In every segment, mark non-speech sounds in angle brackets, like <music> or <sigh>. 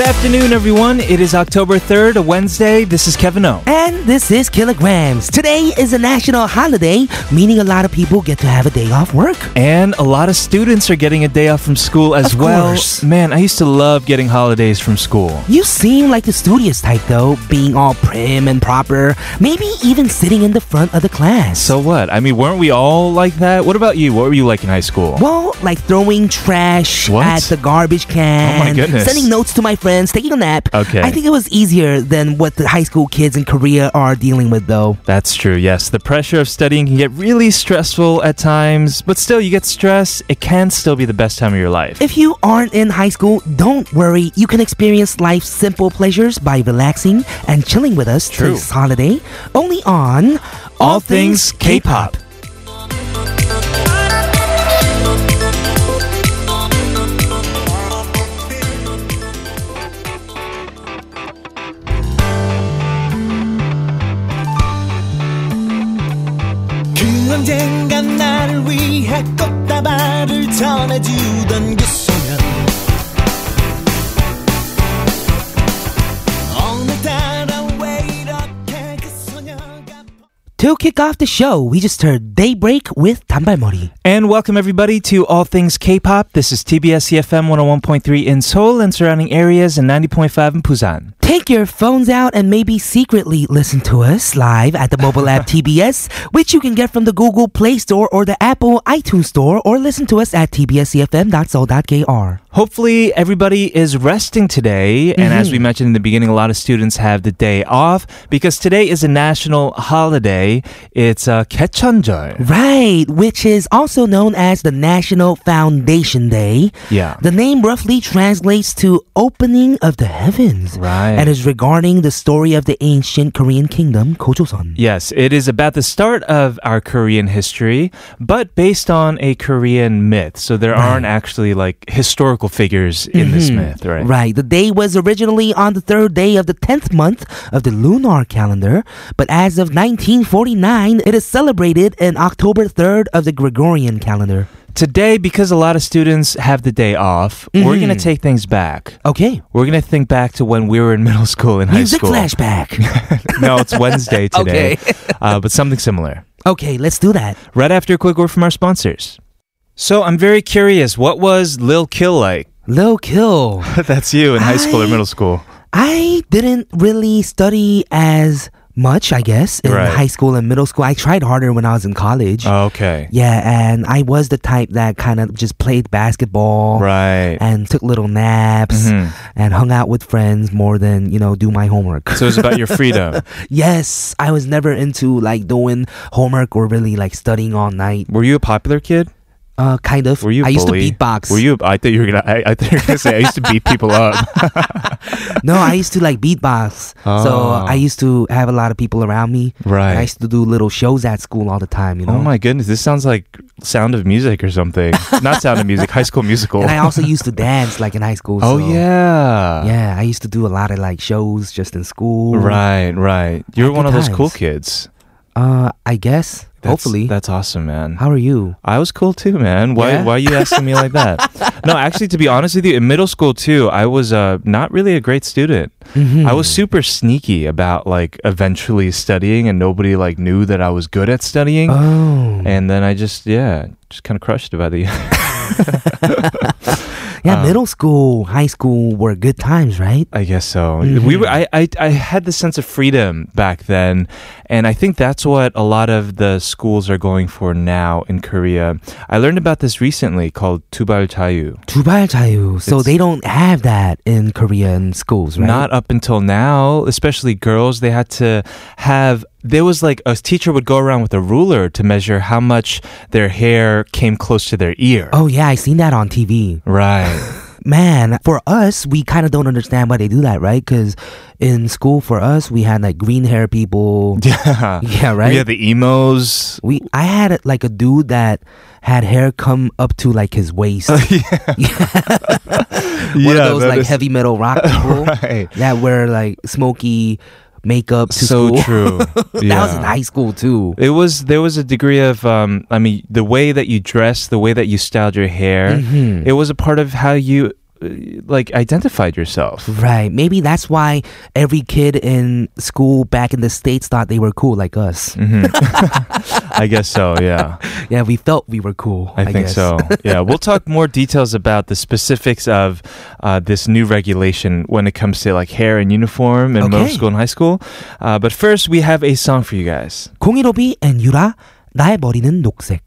Good afternoon, everyone. It is October 3rd, a Wednesday. This is Kevin O. And this is Killagramz. Today is a national holiday, meaning a lot of people get to have a day off work. And a lot of students are getting a day off from school as Of well. course. Man, I used to love getting holidays from school. You seem like the studious type though, being all prim and proper, maybe even sitting in the front of the class. So what? I mean, weren't we all like that? What about you? What were you like in high school? well, like throwing trash What? at the garbage can, Oh my goodness. sending notes to my friends, taking a nap. Okay. I think it was easier than what the high school kids in Korea are dealing with though. That's true, yes. The pressure of studying can get really stressful at times, but still, you get stress. It can still be the best time of your life. If you aren't in high school, don't worry. You can experience life's simple pleasures by relaxing and chilling with us True. this holiday. Only on All Things K-Pop. 그 언젠가 나를 위해 꽃다발을 전해주던 그 소년 오늘따라 왜 이렇게 그 소녀가 To kick off the show, we just heard Daybreak with 단발머리. And welcome everybody to All Things K-pop. This is TBS EFM 101.3 in Seoul and surrounding areas and 90.5 in Busan. Take your phones out and maybe secretly listen to us live at the mobile app <laughs> TBS, which you can get from the Google Play Store or the Apple iTunes Store, or listen to us at tbsefm.seoul.kr. Hopefully, everybody is resting today. Mm-hmm. And as mm-hmm. we mentioned in the beginning, a lot of students have the day off because today is a national holiday. It's uh, Right, which is also known as the National Foundation Day. Yeah. The name roughly translates to opening of the heavens. Right. And is regarding the story of the ancient Korean kingdom, Gojoseon. Yes, it is about the start of our Korean history, but based on a Korean myth. So there aren't actually like historical figures in this mm-hmm. myth, right? Right. The day was originally on the third day of the 10th month of the lunar calendar, but as of 1949, it is celebrated in October 3rd of the Gregorian calendar. Today, because a lot of students have the day off, we're going to take things back. Okay. We're going to think back to when we were in <laughs> middle school and high school. Music flashback. <laughs> no, it's Wednesday <laughs> today, uh, but something similar. okay, let's do that. Right after a quick word from our sponsors. So I'm very curious, what was Lil Kill like? Lil Kill. That's you in high school or middle school. I didn't really study as much, I guess, in Right. high school and middle school. I tried harder when I was in college. Okay. Yeah, and I was the type that kind of just played basketball. Right. And took little naps Mhm. and hung out with friends more than, you know, do my homework. So it's about your <laughs> freedom. yes, I was never into like doing homework or really like studying all night. Were you a popular kid? Uh, kind of. Were you? I used bully? to beatbox. Were you? I thought you were gonna. I, I thought you were gonna say I used to beat people up. <laughs> no, I used to like beatbox. So Oh. I used to have a lot of people around me. Right. I used to do little shows at school all the time, you know. Oh my goodness, this sounds like Sound of Music or something. <laughs> Not Sound of Music, High School Musical. And I also used to dance like in high school. oh yeah. Yeah, I used to do a lot of like shows just in school. Right, right. You're Had one of good those cool kids. Uh, I guess. That's- hopefully. That's awesome, man. How are you? I was cool too, man. Why Yeah? why are you asking me like that? <laughs> no, actually to be honest with you, in middle school too, I was uh not really a great student. Mm-hmm. I was super sneaky about like eventually studying and nobody like knew that I was good at studying. Oh. And then I just yeah, just kind of crushed it by the <laughs> <laughs> Yeah, um, middle school, high school were good times, right? I guess so. Mm-hmm. We were. I, I I had the sense of freedom back then, and I think that's what a lot of the schools are going for now in Korea. I learned about this recently called Tubal tayu Tubal tayu So it's, they don't have that in Korean schools, right? Not up until now, especially girls. They had to have there was like a teacher would go around with a ruler to measure how much their hair came close to their ear. Oh yeah, I seen that on TV. Right. <laughs> Man, for us, we kind of don't understand why they do that, right? Because in school, for us, we had like green hair people. <laughs> Yeah. Yeah, right. We had the emos. We I had like a dude that had hair come up to like his waist. <laughs> One Yeah, of those like is- heavy metal rock people Right. that wear like smoky makeup to So school. true. <laughs> that was in high school too. It was there was a degree of um I mean the way that you dress, the way that you styled your hair, Mhm. it was a part of how you like identified yourself. Right. Maybe that's why every kid in school back in the States thought they were cool like us. Mm-hmm. <laughs> <laughs> I guess so. Yeah, Yeah, we felt we were cool. I, think guess. so. <laughs> Yeah, we'll talk more details about the specifics of uh, this new regulation when it comes to like hair and uniform in middle Okay. school and high school. Uh, but first, we have a song for you guys. 015 and 유라, 나의 머리는 녹색.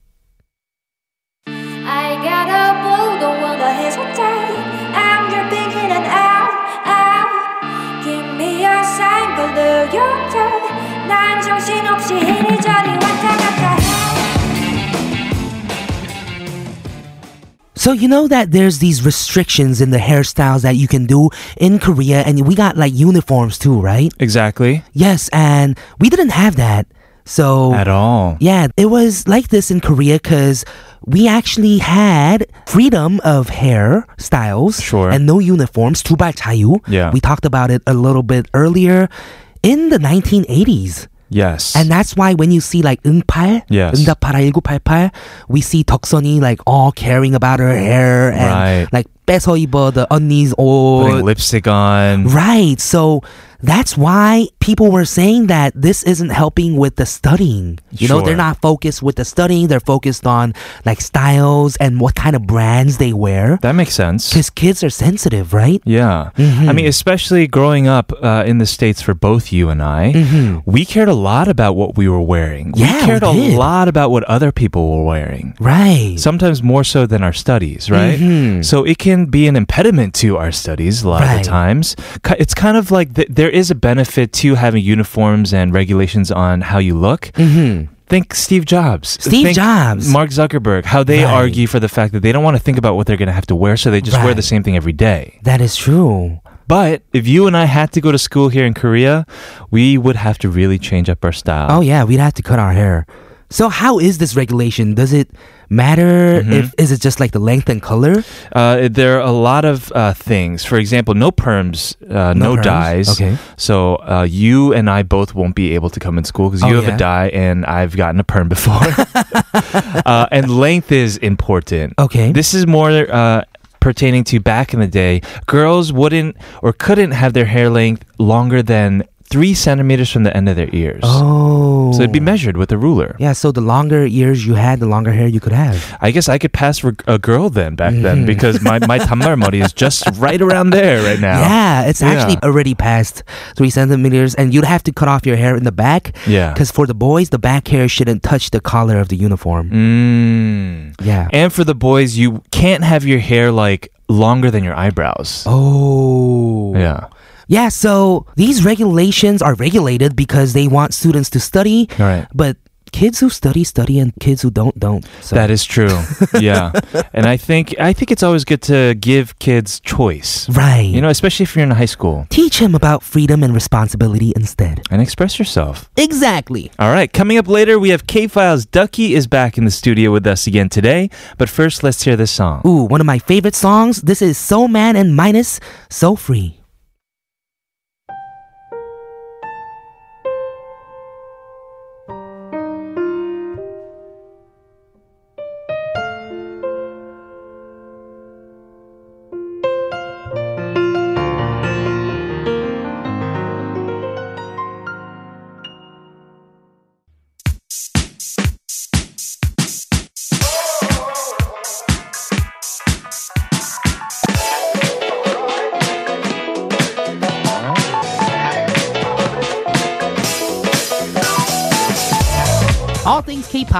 So you know that there's these restrictions in the hairstyles that you can do in Korea, and we got like uniforms too, right? Exactly. Yes, and we didn't have that. So at all. Yeah, it was like this in Korea because we actually had freedom of hair styles sure. and no uniforms, tuba chayu. Yeah. We talked about it a little bit earlier in the 1980s. Yes. And that's why when you see like 응팔, Yes. 응답하라 1988, we see 덕선이 like all caring about her hair and Right. like 뺏어 입어 the 언니's Putting or lipstick on. Right. So that's why people were saying that this isn't helping with the studying. You know, they're not focused with the studying. They're focused on like styles and what kind of brands they wear. That makes sense. Because kids are sensitive, right? Yeah. Mm-hmm. I mean, especially growing up uh, in the States for both you and I, we cared a lot about what we were wearing. Mm-hmm. Yeah, we cared we a lot about what other people were wearing. Right. Sometimes more so than our studies, right? Mhm. So it can be an impediment to our studies a lot of Right. the times. It's kind of like th- there is a benefit to having uniforms and regulations on how you look. Mhm. Think Steve Jobs. Steve Think Jobs. Mark Zuckerberg. How they Right. argue for the fact that they don't want to think about what they're going to have to wear, so they just wear the same thing every day. That is true. But if you and I had to go to school here in Korea, we would have to really change up our style. Oh yeah, we'd have to cut our hair. So how is this regulation? Does it matter Mm-hmm. if is it just like the length and color? Uh, there are a lot of uh, things. For example, no perms, uh, no, No perms? dyes. Okay. So uh, you and I both won't be able to come in school because Oh, you have yeah? a dye and I've gotten a perm before. <laughs> <laughs> uh, and length is important. Okay. This is more. Uh, Pertaining to back in the day, girls wouldn't or couldn't have their hair length longer than three centimeters from the end of their ears. oh. So it'd be measured with a ruler. Yeah, so the longer ears you had, the longer hair you could have. I guess I could pass for a girl then back Mm-hmm. then because my my <laughs> tamar mori is just right around there right now. Yeah, it's actually already past three centimeters, and you'd have to cut off your hair in the back. Yeah. Because for the boys, the back hair shouldn't touch the collar of the uniform. Mm. Yeah. And for the boys, you can't have your hair like longer than your eyebrows. Oh. Yeah. Yeah, so these regulations are regulated because they want students to study, All right. but kids who study study and kids who don't don't. So That is true. <laughs> yeah. And I think I think it's always good to give kids choice. right. You know, especially if you're in high school teach him about freedom and responsibility instead. and express yourself. Exactly. All right, coming up later, we have K Files. Ducky is back in the studio with us again today. But first, let's hear this song. Ooh, one of my favorite songs. This is So Man and Minus, So Free.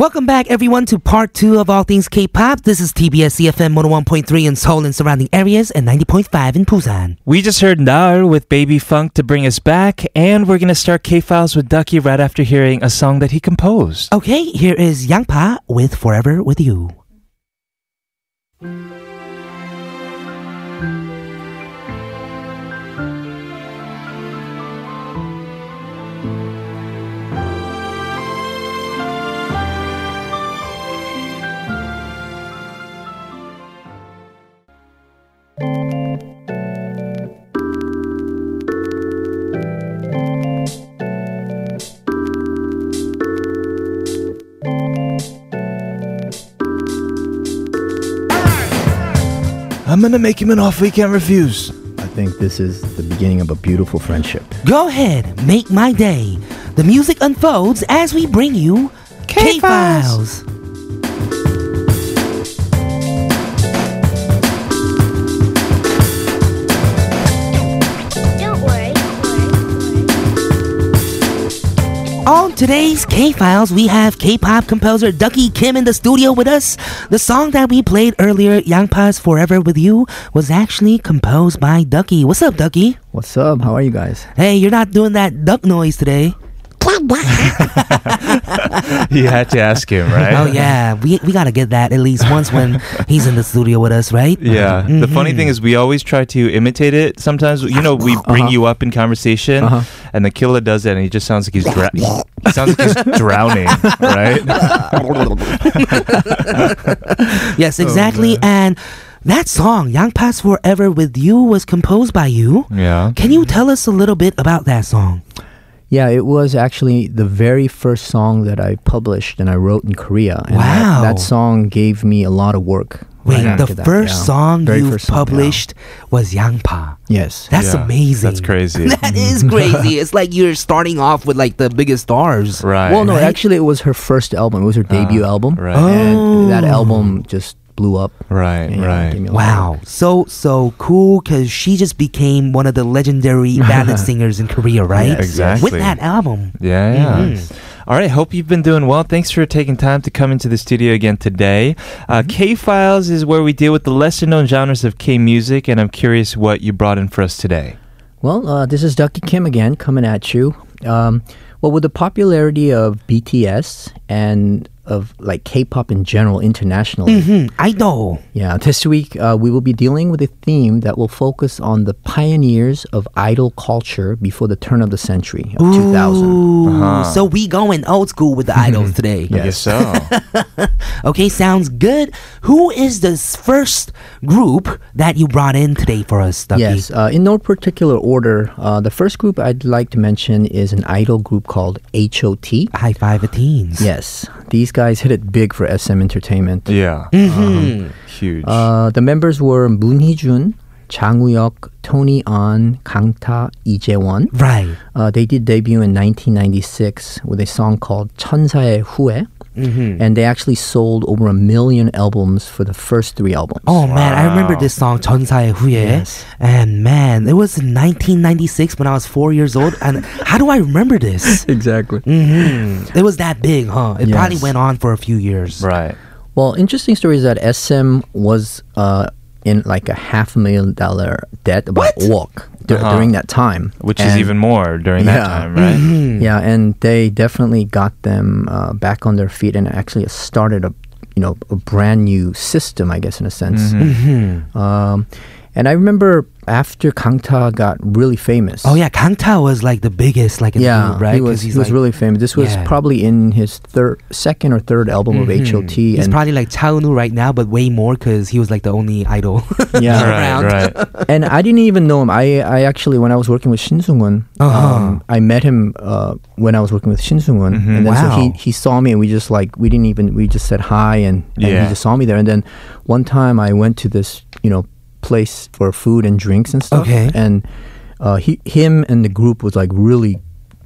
Welcome back, everyone, to part two of All Things K-pop. This is TBS EFM 101.3 in Seoul and surrounding areas and 90.5 in Busan. We just heard Nar with Baby Funk to bring us back, and we're gonna start K Files with Ducky right after hearing a song that he composed. Okay, here is Yang Pa with Forever With You. I'm gonna make him an offer he can't refuse. I think this is the beginning of a beautiful friendship. Go ahead, make my day. The music unfolds as we bring you K-Files. Don't On today's K-Files, we have K-pop composer Ducky Kim in the studio with us. The song that we played earlier, Yang Pa's Forever With You, was actually composed by Ducky. What's up, Ducky? What's up? How are you guys? Hey, you're not doing that duck noise today. <laughs> You had to ask him, right? Oh yeah, we we gotta get that at least once when he's in the studio with us, right? Yeah. The funny thing is, we always try to imitate it. Sometimes, you know, we bring you up in conversation, Uh-huh. and the Killa does it, and he just sounds like he's dra- he <laughs> sounds like he's drowning, right? <laughs> Yes, exactly. and that song, Yang Pa's Forever With You, was composed by you. Yeah. Can you tell us a little bit about that song? Yeah, it was actually the very first song that I published and I wrote in Korea. And Wow. That, that song gave me a lot of work. Wait, right the after that, first yeah. song Very you first song, yeah. published was Yangpa. Yes. That's Yeah, amazing. That's crazy. <laughs> That is mm-hmm. crazy. <laughs> it's like you're starting off with like the biggest stars. right. Well, no, Right? actually, it was her first album. It was her debut ah, album. right. And that Oh. album just blew up. Right, Yeah, right. gave me a lot of Wow, work. so so cool because she just became one of the legendary <laughs> ballad singers in Korea, right? Yes, exactly. With that album. Yeah, yeah. Mhm. All right, hope you've been doing well. Thanks for taking time to come into the studio again today. Uh, K Files is where we deal with the lesser known genres of K music, and I'm curious what you brought in for us today. Well, uh, this is Ducky Kim again coming at you. Um, well, with the popularity of BTS and of like K-pop in general internationally, Hmm, I know. yeah, this week uh, we will be dealing with a theme that will focus on the pioneers of idol culture before the turn of the century of 2000. Ooh, Uh-huh. So we going old school with the idols today. I guess so. <laughs> Okay, sounds good. Who is the first group that you brought in today for us, Ducky? Yes, uh, in no particular order. Uh, the first group I'd like to mention is an idol group called HOT. High five the teens. Yes, these guys hit it big for SM Entertainment. Yeah. <laughs> Mm-hmm. Um, Huge. Uh, the members were Moon Hee-jun, Chang Woo Tony An, Kang Ta, Lee Jae-won. Right. Uh, they did debut in 1996 with a song called 전사의 후예. Mm-hmm. and they actually sold over a million albums for the first three albums. Oh man, I remember Wow. this song 전사의 후예. Yes. And man, it was in 1996 when I was four years old. And how do I remember this? exactly. <laughs> hmm It was that big, huh? It probably Yes. went on for a few years. right. Well, interesting story is that SM was uh, in like a half a million dollar debt about What? walk dur- Uh-huh. during that time, Which is even more during that time, right? Mhm. Yeah, and they definitely got them uh, back on their feet and actually started a you know a brand new system, I guess in a sense. Mhm. Um, and I remember after Kangta got really famous. Oh yeah, Kangta was like the biggest, like in the yeah, group, right? he 'Cause was he's he was like- really famous. This was Yeah. probably in his third, second or third album of Mhm. HOT, He's and probably like Cha Eun-woo right now, but way more because he was like the only idol. <laughs> yeah, Right, around. right. <laughs> and I didn't even know him. I I actually when I was working with Shin Sung-won, Uh-huh. um, I met him uh, when I was working with Shin Sung-won, Mhm. and then so he he saw me and we just like we didn't even we just said hi and, and Yeah. he just saw me there. And then one time I went to this you know place for food and drinks and stuff, Okay. and uh, he him and the group was like really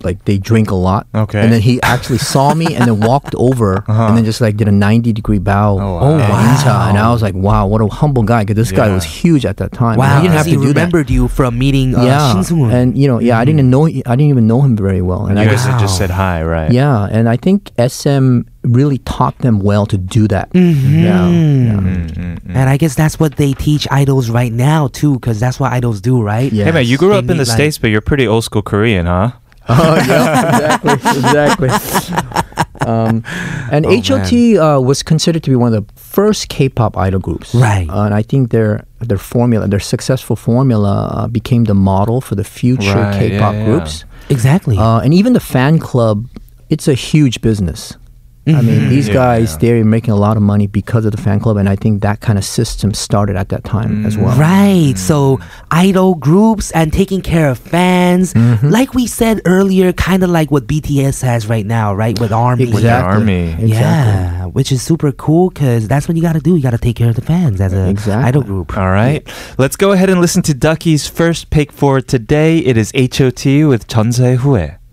like they drink a lot. Okay. And then he actually saw me and then walked <laughs> over and then just like did a 90 degree bow. Uh-huh. Oh, wow. and wow. incha. And I was like, wow, what a humble guy. Because this guy was huge at that time. Wow, he didn't 'cause have to he do that. remembered you from meeting uh, yeah, Shin Sung-woon. and you know, yeah, I didn't know, I didn't even know him very well, and you I guys guess, had just said hi, right? yeah, and I think SM really taught them well to do that. Mm-hmm. Yeah, yeah. Mm-hmm. And I guess that's what they teach idols right now too, because that's what idols do, right? Yeah. Hey man, you grew They up in the like- states, but you're pretty old school Korean, huh? <laughs> Oh yeah, <laughs> exactly, exactly. Um, and Oh, HOT uh, was considered to be one of the first K-pop idol groups, Right. Uh, and I think their their formula, their successful formula, uh, became the model for the future Right, K-pop yeah. groups. Exactly. Uh, and even the fan club, it's a huge business. I mean, mm-hmm. these yeah, guys, yeah. they're making a lot of money because of the fan club. And I think that kind of system started at that time mm. as well. Right. Mm. So, idol groups and taking care of fans. Mm-hmm. Like we said earlier, kind of like what BTS has right now, right? With Army. Exactly. With Army. Exactly. Yeah. Which is super cool because that's what you got to do. You got to take care of the fans as an exactly. idol group. All right. Let's go ahead and listen to Ducky's first pick for today. It is HOT with Chun Se Hue.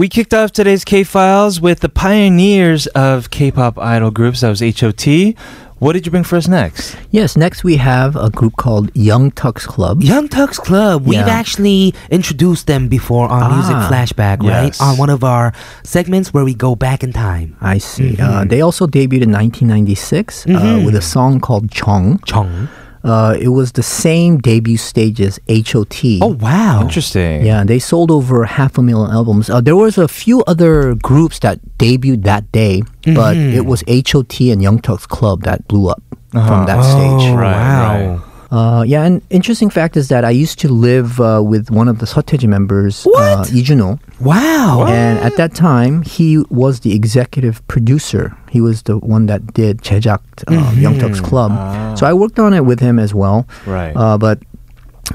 We kicked off today's K Files with the pioneers of K pop idol groups. That was HOT. What did you bring for us next? Yes, next we have a group called Young Turks Club. Young Turks Club, we've Yeah. actually introduced them before on Music Ah, Flashback, right? On one of our segments where we go back in time. I see. Mm-hmm. Uh, they also debuted in 1996 uh, with a song called Chong. Chong. Uh, it was the same debut stage as HOT. Oh, wow. Interesting. Yeah, they sold over half a million albums. Uh, there was a few other groups that debuted that day, but Mm-hmm. it was HOT and Young Turks Club that blew up from that stage. Oh, Right, wow. right. Uh, yeah, and interesting fact is that I used to live uh, with one of the Seo Taiji members, uh, What? Lee Juno, Wow. and at that time he was the executive producer. He was the one that did 제작 uh, Young Tux Club. So I worked on it with him as well. Right. Uh, but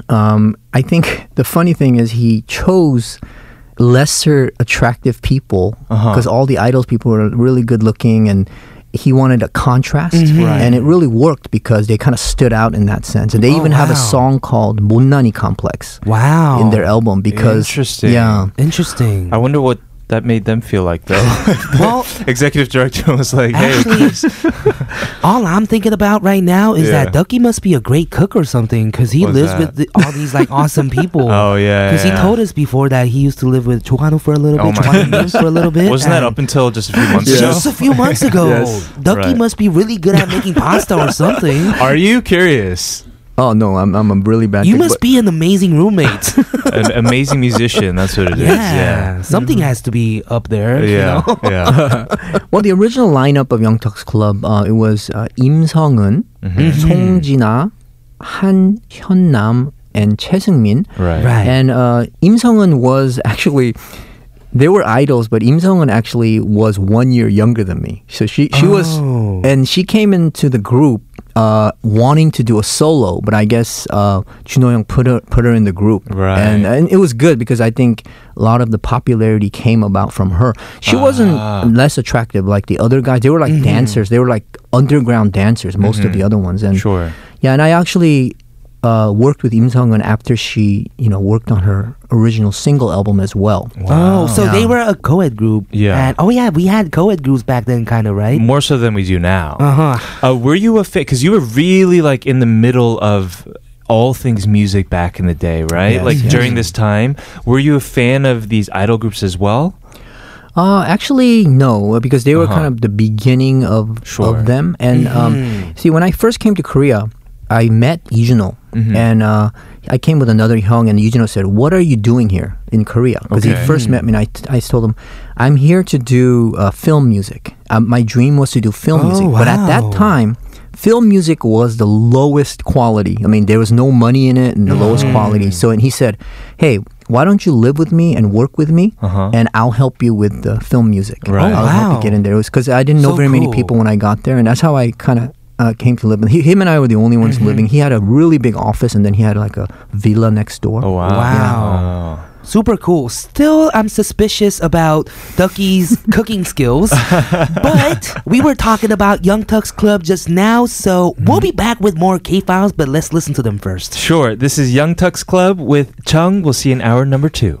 um, I think the funny thing is he chose lesser attractive people Uh-huh. because all the idols people were really good looking and he wanted a contrast mm-hmm. Right. and it really worked because they kind of stood out in that sense and they Oh, even have a song called Munnani Complex wow. in their album because Interesting. yeah Interesting. I wonder what that made them feel like, though. <laughs> well, Executive director was like, "Hey, Actually, <laughs> all I'm thinking about right now is Yeah. that Ducky must be a great cook or something because he What's lives that? with the, all these like awesome people. <laughs> Oh, yeah, Because yeah. he told us before that he used to live with Choganu for a little Oh bit, my for a little bit. wasn't that and up until just a few months ago?" Just a few months ago. Yes. Ducky Right. must be really good at making pasta or something. Are you curious? Oh no, I'm I'm a really bad. You kid, must be an amazing roommate, <laughs> an amazing musician. That's what it is. yeah. Yeah, something mm-hmm. has to be up there. Yeah, you know? yeah. <laughs> well, the original lineup of Young Turks Club uh, it was uh, Im Sung-eun, mm-hmm. mm-hmm. Song Jina, Han Hyunnam, and Choi Seungmin. Right. right. And uh, Im Eun was <laughs> actually they were idols, but Im Sung-eun actually was one year younger than me. So she she oh. was, and she came into the group uh, wanting to do a solo, but I guess uh, Juno Young put her put her in the group, Right. And and it was good because I think a lot of the popularity came about from her. She Ah. wasn't less attractive like the other guys. They were like dancers. They were like underground dancers. Most of the other ones, and Sure. yeah, and I actually uh, worked with Im Sung-eun after she, you know, worked on her original single album as well. Oh, so Yeah. they were a co-ed group. Yeah. And, oh yeah, we had co-ed groups back then, kind of, right? More so than we do now. Uh huh. Uh, were you a fit? Because you were really like in the middle of all things music back in the day, right? Yes, like yes. during this time, were you a fan of these idol groups as well? Uh, actually, no, because they were Uh-huh. kind of the beginning of Sure. of them. And um, see, when I first came to Korea, I met Lee Juno, Mm-hmm. and uh, I came with another Hyung, and Lee Juno said, "What are you doing here in Korea?" Because Okay. he first met me, and I, I told him, "I'm here to do uh, film music. Um, my dream was to do film Oh, music, but at that time." Film music was the lowest quality. I mean, there was no money in it and the lowest Mm. quality. So, and he said, "Hey, why don't you live with me and work with me, Uh-huh. and I'll help you with the film music. Right. I'll help wow. you get in there. It was because I didn't know So very many people when I got there, and that's how I kind of uh, came to live. He, him and I were the only ones Mm-hmm. living. He had a really big office, and then he had like a villa next door. Oh wow. Wow. Super cool. Still, I'm suspicious about Ducky's <laughs> cooking skills, but we were talking about Young Turks Club just now, so we'll be back with more K Files, but let's listen to them first. Sure. This is Young Turks Club with Chung. We'll see you in hour number two.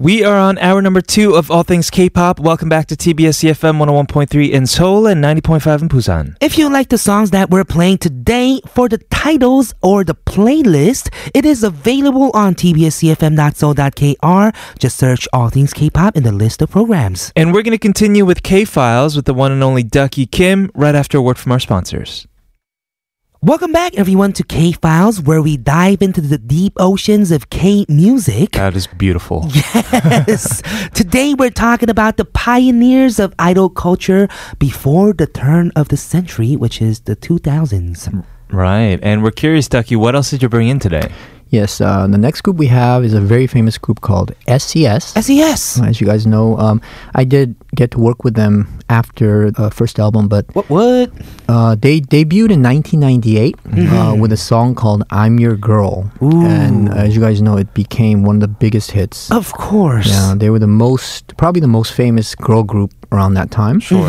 We are on hour number two of All Things K-pop. Welcome back to TBS EFM 101.3 in Seoul and 90.5 in Busan. If you like the songs that we're playing today, for the titles or the playlist, it is available on tbscfm.so.kr. Just search All Things K-pop in the list of programs. And we're going to continue with K-Files with the one and only Ducky Kim right after a word from our sponsors. Welcome back, everyone, to K Files, where we dive into the deep oceans of K music. That is beautiful. <laughs> Yes. Today we're talking about the pioneers of idol culture before the turn of the century, which is the 2000s. Right. And we're curious, Ducky, what else did you bring in today? Yes, uh, the next group we have is a very famous group called SES. SES. As you guys know, um, I did get to work with them after the first album, but What? What? uh, they debuted in 1998 uh, with a song called "I'm Your Girl," and as you guys know, it became one of the biggest hits. Of course. Yeah, they were the most, probably the most famous girl group around that time. Sure.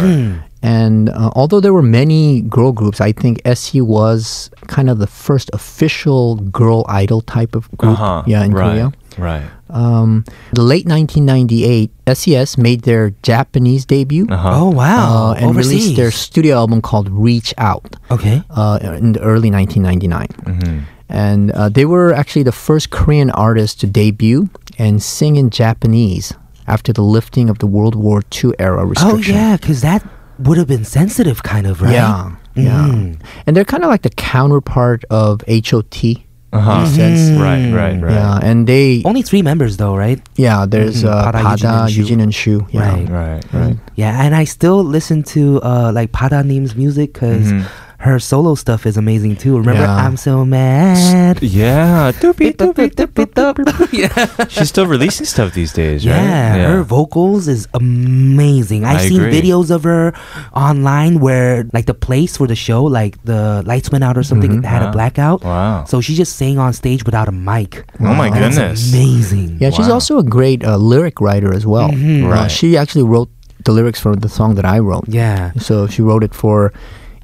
And uh, although there were many girl groups, I think SE was kind of the first official girl idol type of group. Uh-huh. Yeah, in right. Korea. Right. Um, the late 1998, SES made their Japanese debut. Uh-huh. Oh wow! uh, and Overseas. released their studio album called Reach Out okay. uh, in the early 1999. Mm-hmm. And uh, they were actually the first Korean artist to debut and sing in Japanese after the lifting of the World War II era restrictions. Oh yeah, because that would have been sensitive, kind of, right? Yeah, yeah. Mhm. And they're kind of like the counterpart of HOT. Uh-huh. in a sense. Right, right, right. Yeah, and they Only three members, though, right? yeah, there's Mhm. uh, Bada, Bada, Eugene, Eugene, and Shoo. Yeah. Right. Right, right. Yeah, and I still listen to uh, like Bada Nim's music because Mhm. Her solo stuff is amazing too. Remember, Yeah. I'm so mad. Yeah. Doopy, doopy, doopy, doopy. yeah, She's still releasing stuff these days, right? yeah, her vocals is amazing. I've I seen agree. videos of her online where like the place for the show, like the lights went out or something, Mhm. had a blackout. Wow. So she just sang on stage without a mic. Oh my And it's goodness. amazing. Yeah, she's also a great uh, lyric writer as well. Mhm. Uh, Right. she actually wrote the lyrics for the song that I wrote. Yeah. So she wrote it for.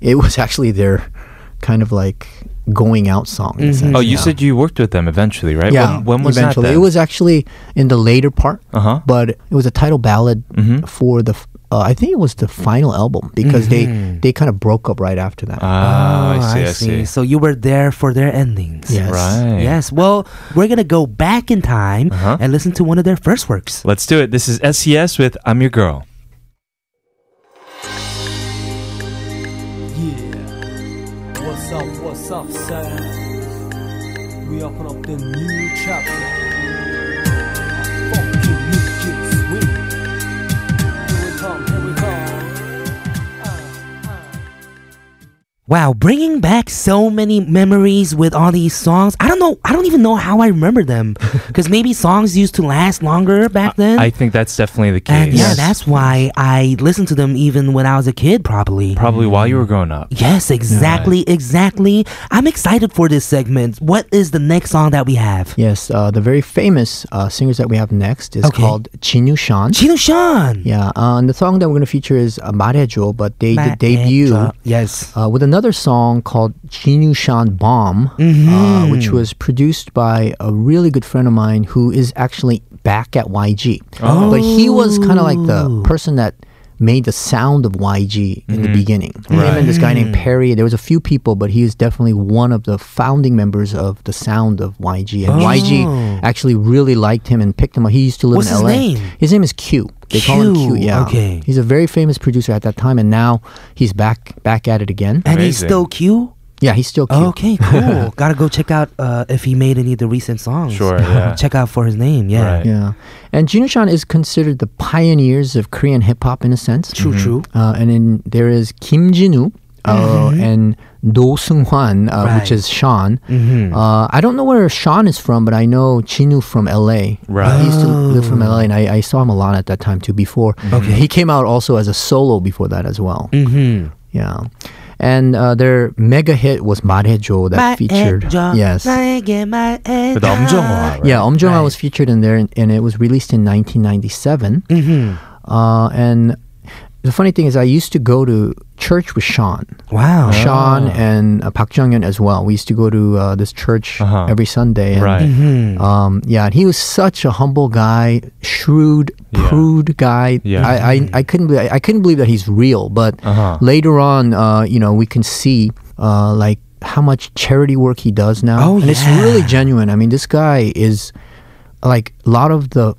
It was actually their kind of like going out song. in a Mhm. sense, Oh, you yeah. said you worked with them eventually, right? Yeah. When, when was eventually. that? It was actually in the later part, Uh huh. but it was a title ballad Mhm. for the. Uh, I think it was the final album because Mhm. they they kind of broke up right after that. Ah, I Oh, see. I see. So you were there for their endings. Yes. Right. Yes. Well, we're gonna go back in time Uh-huh. and listen to one of their first works. Let's do it. This is SES with I'm Your Girl. Up, what's Wow, bringing back so many memories with all these songs. I don't know. I don't even know how I remember them <laughs> because maybe songs used to last longer back then. I, think that's definitely the case. And yeah, that's why I listened to them even when I was a kid, probably. Probably while you were growing up. Yes, exactly, yeah. exactly. I'm excited for this segment. What is the next song that we have? Yes, uh, the very famous uh, singers that we have next is okay. called Jinusean. Chinu Shan. Yeah, uh, and the song that we're going to feature is uh, Marejo, but they Ma- debuted yes. Uh, with another another song called Jinusean Bomb, Mm-hmm. uh, which was produced by a really good friend of mine who is actually back at YG. But he was kind of like the person that made the sound of YG in the beginning. Him and this guy named Perry. There was a few people, but he is definitely one of the founding members of the sound of YG. And YG actually really liked him and picked him up. He used to live What's in his LA. name? His name is Q. They call him Q. Q, Yeah. okay. He's a very famous producer at that time, and now he's back back at it again. And he's still cute. Yeah, he's still Q. Okay, cool. <laughs> Gotta go check out uh, if he made any of the recent songs. Sure, yeah. <laughs> check out for his name. Yeah. Right. Yeah, and Jinusean is considered the pioneers of Korean hip hop in a sense. True, true. Uh, and then there is Kim Jin-woo uh, and do Sung Hwan, uh, right. which is Sean. Mm-hmm. Uh, I don't know where Sean is from, but I know Jinu from LA. Right. He used to live from LA, and I, I saw him a lot at that time too before. Okay. He came out also as a solo before that as well. Mm-hmm. Yeah. And uh, their mega hit was Marhejo that 말해줘, featured. Yes. With 엄정화. Right? Yeah, 엄정화 right. was featured in there, and, and, it was released in 1997. Mm-hmm. Uh, and the funny thing is, I used to go to church with Sean, Wow. Sean and uh, Park Jung-hyun as well. We used to go to uh, this church Uh-huh. every Sunday. And, Right. Mm-hmm. Um, yeah, and he was such a humble guy, shrewd, Yeah. prude guy. Yeah. I, I, I couldn't believe, I couldn't believe that he's real. But Uh-huh. later on, uh, you know, we can see uh, like how much charity work he does now, Oh, and it's really genuine. I mean, this guy is like a lot of the.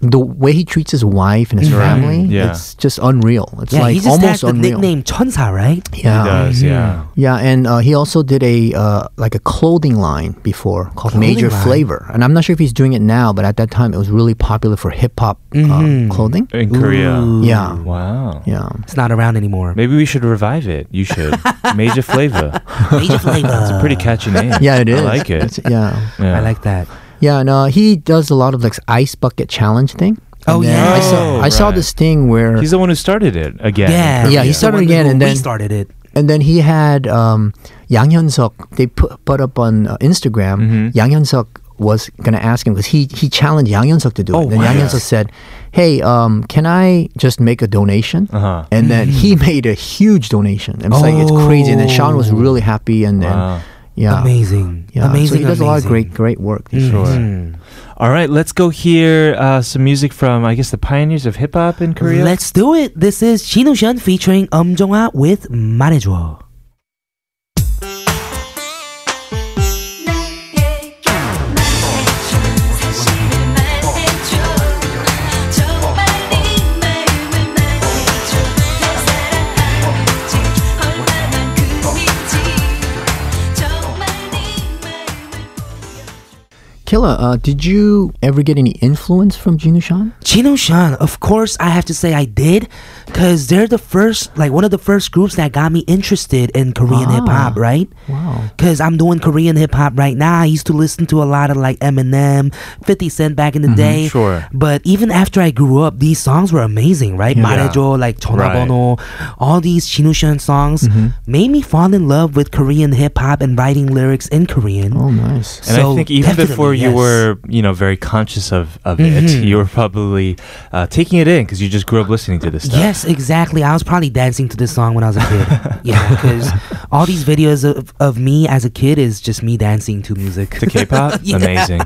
The way he treats his wife and his Right. family, Yeah. it's just unreal. It's Yeah, like he just almost has the unreal. nickname Chunsa, right? Yeah, He does, yeah. yeah, and uh, he also did a uh, like a clothing line before called Clothing Major line? Flavor, and I'm not sure if he's doing it now, but at that time it was really popular for hip hop Mhm. uh, clothing. In Korea. Ooh. Yeah, Wow. yeah. It's not around anymore. Maybe we should revive it. You should. <laughs> Major Flavor. Major flavor. It's a pretty catchy name. Yeah, it is. I like it. It's- yeah, Yeah. I like that. Yeah. And uh, he does a lot of like ice bucket challenge thing. Oh, And then yeah. I saw Oh, I saw this thing where He's the one who started it again. Yeah, Yeah, he he's the started one again and then- restarted it. and then he had um, Yang Hyun-suk. They put put up on uh, Instagram. Mhm. Yang Hyun-suk was gonna ask him because he he challenged Yang Hyun-suk to do Oh, it. Then wow. Yang Hyun-suk said, "Hey, um, can I just make a donation?" Uh-huh. And then he made a huge donation. And it's like it's crazy. And then Sean was really happy. And then Wow. Yeah, Amazing. yeah. Amazing. So he does a lot of great great work. For sure. Mhm. All right, let's go hear uh, some music from, I guess, the pioneers of hip hop in Korea. Let's do it. This is Jinusean featuring Um Jong-ha with 말 Killa, uh, did you ever get any influence from Jinusean? Jinu Shan, of course, I have to say I did, because they're the first, like one of the first groups that got me interested in Korean ah, hip hop, right? Wow. Because I'm doing Korean hip hop right now. I used to listen to a lot of like Eminem, 50 Cent back in the mm-hmm, day. Sure. But even after I grew up, these songs were amazing, right? Yeah. like Chonabono, right. all these Jinusean songs mm-hmm. made me fall in love with Korean hip hop and writing lyrics in Korean. Oh, nice. And so, I think even definitely. before you yes. were, you know, very conscious of, of it, Mhm. you were probably uh, taking it in because you just grew up listening to this stuff. Yes, exactly. I was probably dancing to this song when I was a kid. <laughs> yeah, because all these videos of, of me as a kid is just me dancing to music. To K-pop, <laughs> Yeah. amazing.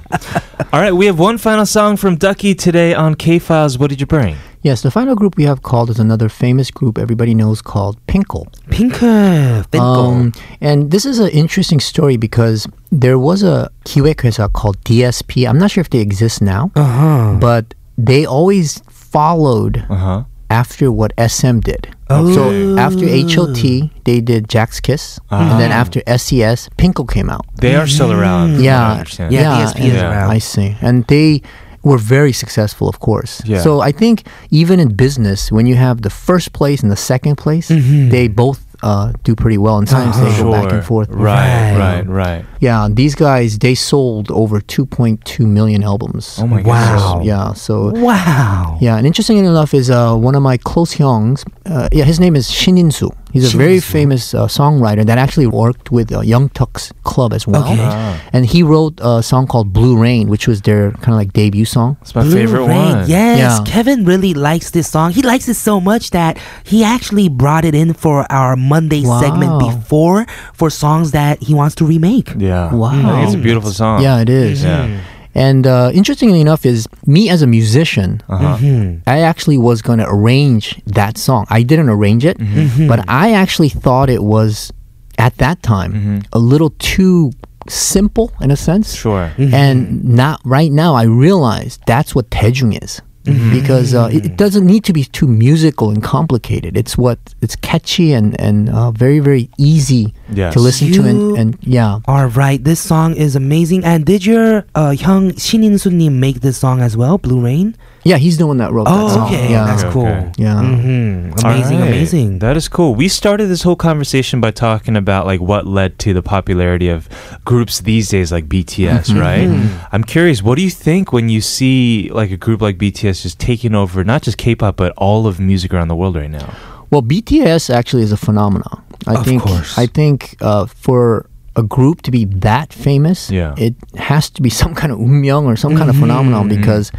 All right, we have one final song from Ducky today on K Files. What did you bring? Yes, the final group we have called is another famous group everybody knows called Fin.K.L. Fin.K.L, Fin.K.L. Um, and this is an interesting story because there was a 기획회사 called DSP. I'm not sure if they exist now, uh-huh. but they always followed uh-huh. after what SM did. Oh. So after HOT, they did Sechs Kies, uh-huh. and then after SES, Fin.K.L came out. They are still around. Yeah, yeah, yeah, yeah, DSP is yeah. around. I see, and they were very successful, of course. Yeah. So I think even in business, when you have the first place and the second place, they both uh, do pretty well. And sometimes they go back and forth. Right, Right. right, right. Yeah, these guys they sold over 2.2 million albums. Oh my Wow. goodness. Yeah, so wow. yeah, and interesting enough is uh, one of my close hyungs. Uh, yeah, his name is Shin In-soo. He's a very famous uh, songwriter that actually worked with uh, Young Turks Club as well. Okay. Ah. And he wrote a song called Blue Rain, which was their kind of like debut song. It's my Blue favorite Rain. one. Yes, Yeah. Kevin really likes this song. He likes it so much that he actually brought it in for our Monday segment before for songs that he wants to remake. Yeah. Wow. It's a beautiful song. Yeah, it is. Yeah. And uh, interestingly enough, is me as a musician, Uh-huh. Mm-hmm. I actually was going to arrange that song. I didn't arrange it, Mm-hmm. but I actually thought it was at that time a little too simple in a sense. Sure. And not right now, I realize that's what Taejung is mm-hmm. because uh, it, it, doesn't need to be too musical and complicated. It's what it's catchy and and uh, very very easy yes. to listen you to and, and yeah. All right, this song is amazing. And did your uh, young Shin In make this song as well, Blue Rain? Yeah, he's the one that wrote that Oh, song. okay, Yeah. that's Okay, cool. okay. Yeah. hmm Amazing, right. amazing. That is cool. We started this whole conversation by talking about like what led to the popularity of groups these days like BTS, right? I'm curious, what do you think when you see like a group like BTS just taking over not just K-pop but all of music around the world right now? Well, BTS actually is a phenomenon. I Of think. course. I think uh, for a group to be that famous, Yeah. it has to be some kind of umyong or some kind of phenomenon because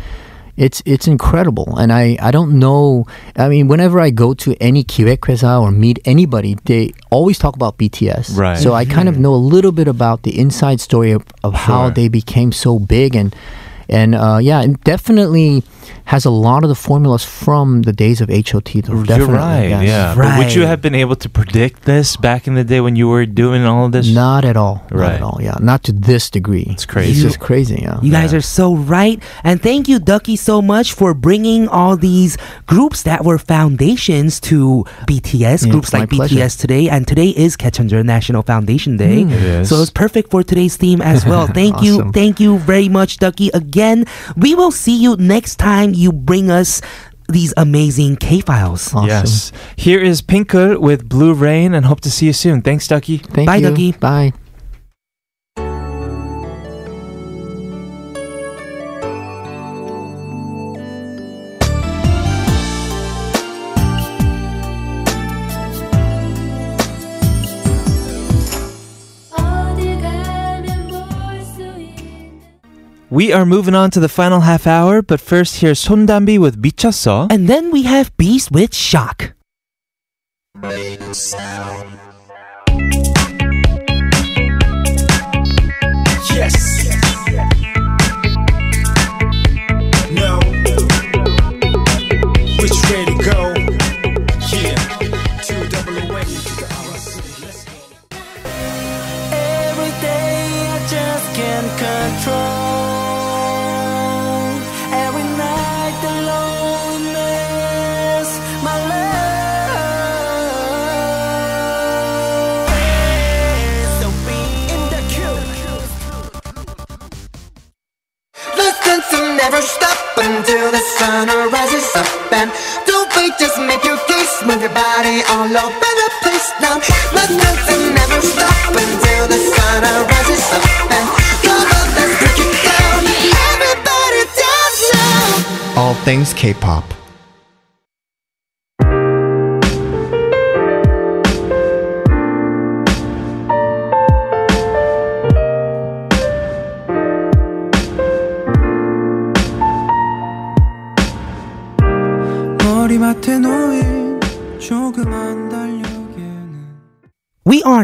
it's it's incredible, and I, I don't know. I mean, whenever I go to any Quebecois or meet anybody, they always talk about BTS. Right. So I kind of mm-hmm. know a little bit about the inside story of, of sure. how they became so big, and and uh, yeah, and definitely has a lot of the formulas from the days of HOT. Definitely, You're right, yes. yeah. But would you have been able to predict this back in the day when you were doing all of this? Not at all. Right. Not at all. Yeah. Not to this degree. It's crazy. It's just crazy. Yeah. You guys are so right. And thank you, Ducky, so much for bringing all these groups that were foundations to BTS, Yeah, groups like pleasure. BTS today. And today is Gaecheonjeol National Foundation Day. Mm. It is. So it's perfect for today's theme as well. <laughs> Thank you. Thank you very much, Ducky. Again, we will see you next time you bring us these amazing K files. Awesome. Yes. Here is Fin.K.L with Blue Rain and hope to see you soon. Thanks, Ducky. Thank Bye, you. Ducky. Bye. We are moving on to the final half hour, but first here's Sundambi with Bichasaw, and then we have Beast with Shock. Yes. No. Which way to go? Every day I just can't control. To never stop until the sun rises up and don't wait, just make your case, move your body all over the place now. Listen to never stop until the sun rises up and come on, let's break it down. Everybody dance now. All things K-pop.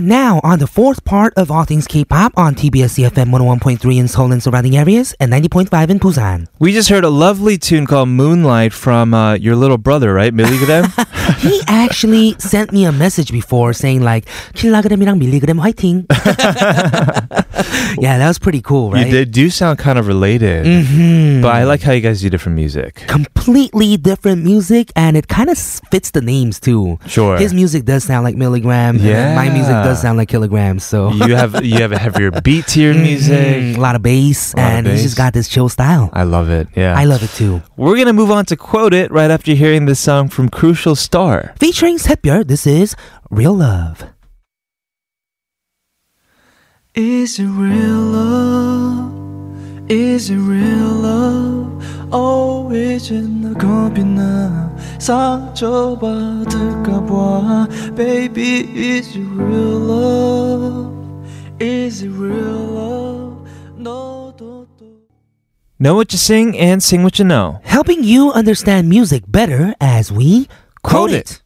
Now on the fourth part of All Things K-pop on TBS eFM 101.3 in Seoul and surrounding areas and 90.5 in Busan. We just heard a lovely tune called Moonlight from uh, your little brother, right? Milligram? <laughs> he actually sent me a message before saying like 킬라그램이랑 밀리그램 화이팅. <laughs> yeah, that was pretty cool, right? You they do sound kind of related. Mhm. But I like how you guys do different music. Completely different music, and it kind of fits the names too. Sure. His music does sound like Milligram. and then my music Yeah. does sound like Kilograms. So you have you have a heavier beat to your <laughs> music. Mhm, a lot of bass, A lot of and he's just bass. got this chill style. I love it. Yeah. I love it too. We're gonna move on to quote it right after hearing this song from Crucial Star. Featuring Sepyer, this is Real Love. Is it real love? Is it real love? Oh 이젠 나 겁이 나 상처받을까봐 Baby is it real love Is it real love 너도 또 Know what you sing and sing what you know. Helping you understand music better as we quote, Quote it. it.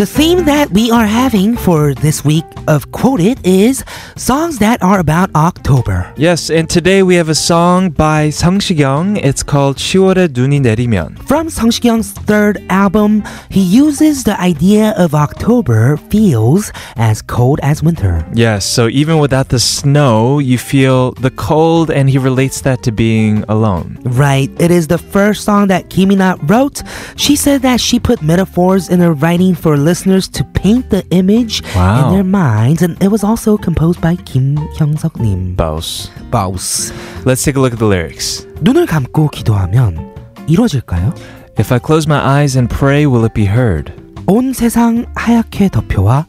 The theme that we are having for this week of Quoted is songs that are about October. Yes, and today we have a song by 성시경. It's called 10월에 눈이 내리면. From 성시경's third album, he uses the idea of October feels as cold as winter. Yes, so even without the snow, you feel the cold and he relates that to being alone. Right. It is the first song that Kim Eana wrote. She said that she put metaphors in her writing for listeners to paint the image Wow. in their minds, and it was also composed by Kim Hyung-suk 님. Boss. Boss. Let's take a look at the lyrics. 눈을 감고 기도하면 이루어질까요? If I close my eyes and pray, will it be heard? 온 세상 하얗게 덮여와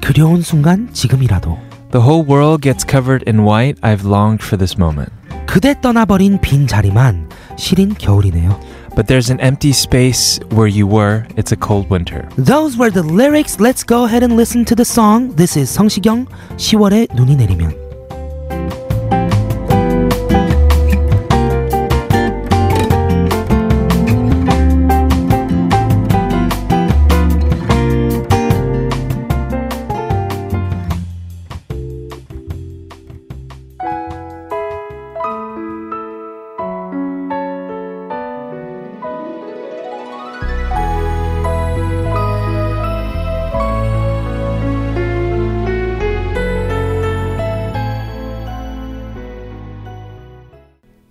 그려온 순간 지금이라도 The whole world gets covered in white. I've longed for this moment. 그대 떠나버린 빈 자리만 시린 겨울이네요. But there's an empty space where you were. It's a cold winter. Those were the lyrics. Let's go ahead and listen to the song. This is 성시경 10월에 눈이 내리면.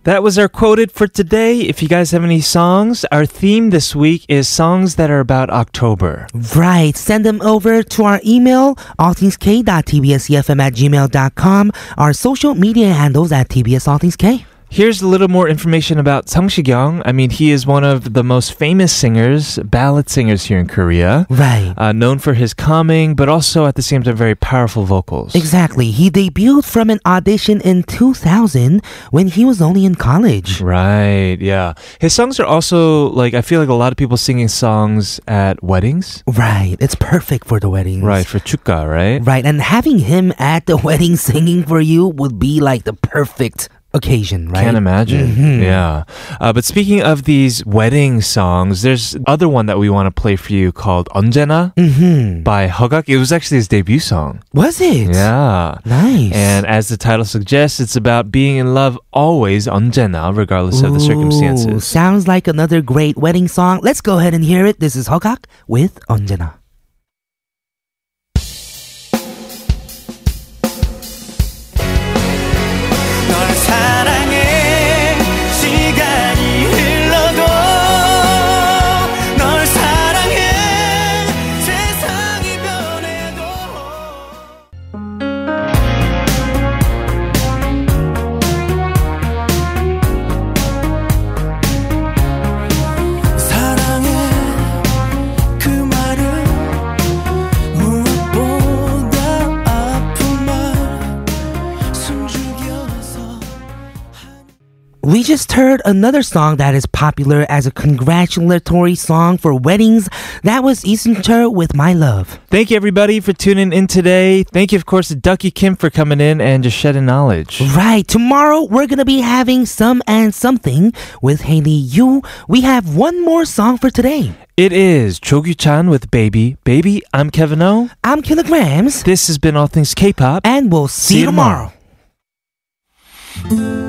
That was our quoted for today. If you guys have any songs, our theme this week is songs that are about October. Right. Send them over to our email, allthingsk.tbsefm at gmail.com, our social media handles at tbs allthingsk. Here's a little more information about Sung Young. I mean, he is one of the most famous singers, ballad singers here in Korea. Right. Uh, known for his calming, but also at the same time very powerful vocals. Exactly. He debuted from an audition in 2000 when he was only in college. Right, yeah. His songs are also like I feel like a lot of people singing songs at weddings. Right. It's perfect for the weddings. Right, for chukka, right? Right. And having him at the <laughs> wedding singing for you would be like the perfect occasion, right? Can't imagine. Mm-hmm. Yeah. Uh, but speaking of these wedding songs, there's other one that we want to play for you called 언제나 mm-hmm. by Huh Gak. It was actually his debut song. Was it? Yeah. Nice. And as the title suggests, it's about being in love always, 언제나, regardless Ooh, of the circumstances. Sounds like another great wedding song. Let's go ahead and hear it. This is Huh Gak with 언제나. Just heard another song that is popular as a congratulatory song for weddings. That was Easter with My Love. Thank you, everybody, for tuning in today. Thank you, of course, to Ducky Kim for coming in and just shedding knowledge. Right. Tomorrow we're gonna be having some and something with Haley Yu. We have one more song for today. It is Chogyu Chan with Baby. Baby, I'm Kevin O. I'm Killagramz, This has been All Things K pop. and we'll see, See you you tomorrow. tomorrow.